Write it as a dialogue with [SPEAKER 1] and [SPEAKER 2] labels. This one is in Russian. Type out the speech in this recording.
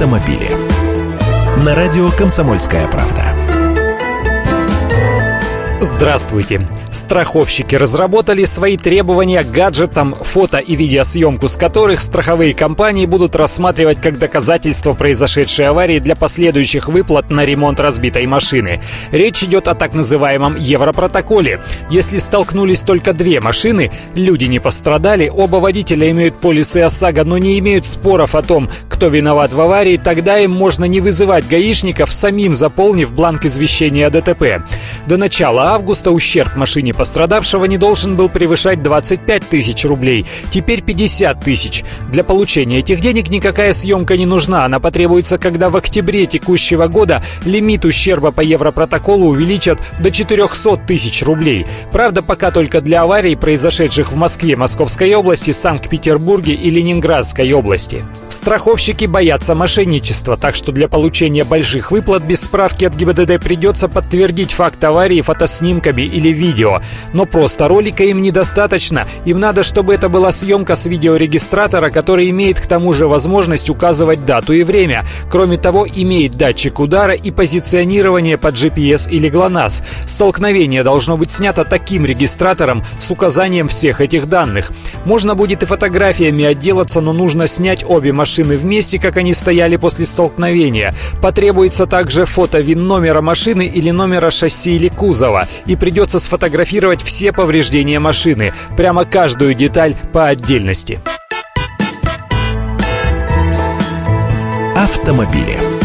[SPEAKER 1] автомобили. На радио «Комсомольская правда».
[SPEAKER 2] Здравствуйте! Страховщики разработали свои требования к гаджетам, фото и видеосъемку с которых страховые компании будут рассматривать как доказательство произошедшей аварии для последующих выплат на ремонт разбитой машины. Речь идет о так называемом Европротоколе. Если столкнулись только две машины, люди не пострадали, оба водителя имеют полисы ОСАГО, но не имеют споров о том, кто виноват в аварии, тогда им можно не вызывать гаишников, самим заполнив бланк извещения о ДТП. До начала августа ущерб машине пострадавшего не должен был превышать 25 тысяч рублей, теперь 50 тысяч. Для получения этих денег никакая съемка не нужна, она потребуется, когда в октябре текущего года лимит ущерба по Европротоколу увеличат до 400 тысяч рублей. Правда, пока только для аварий, произошедших в Москве, Московской области, Санкт-Петербурге и Ленинградской области. Страховщики боятся мошенничества, так что для получения больших выплат без справки от ГИБДД придется подтвердить факт аварии фотоснимками или видео. Но просто ролика им недостаточно. Им надо, чтобы это была съемка с видеорегистратора, который имеет к тому же возможность указывать дату и время. Кроме того, имеет датчик удара и позиционирование под GPS или GLONASS. Столкновение должно быть снято таким регистратором с указанием всех этих данных. Можно будет и фотографиями отделаться, но нужно снять обе машины вместе, как они стояли после столкновения. Потребуется также фото ВИН номера машины или номера шасси или кузова. И придется сфотографировать все повреждения машины, прямо каждую деталь по отдельности.
[SPEAKER 1] Автомобили.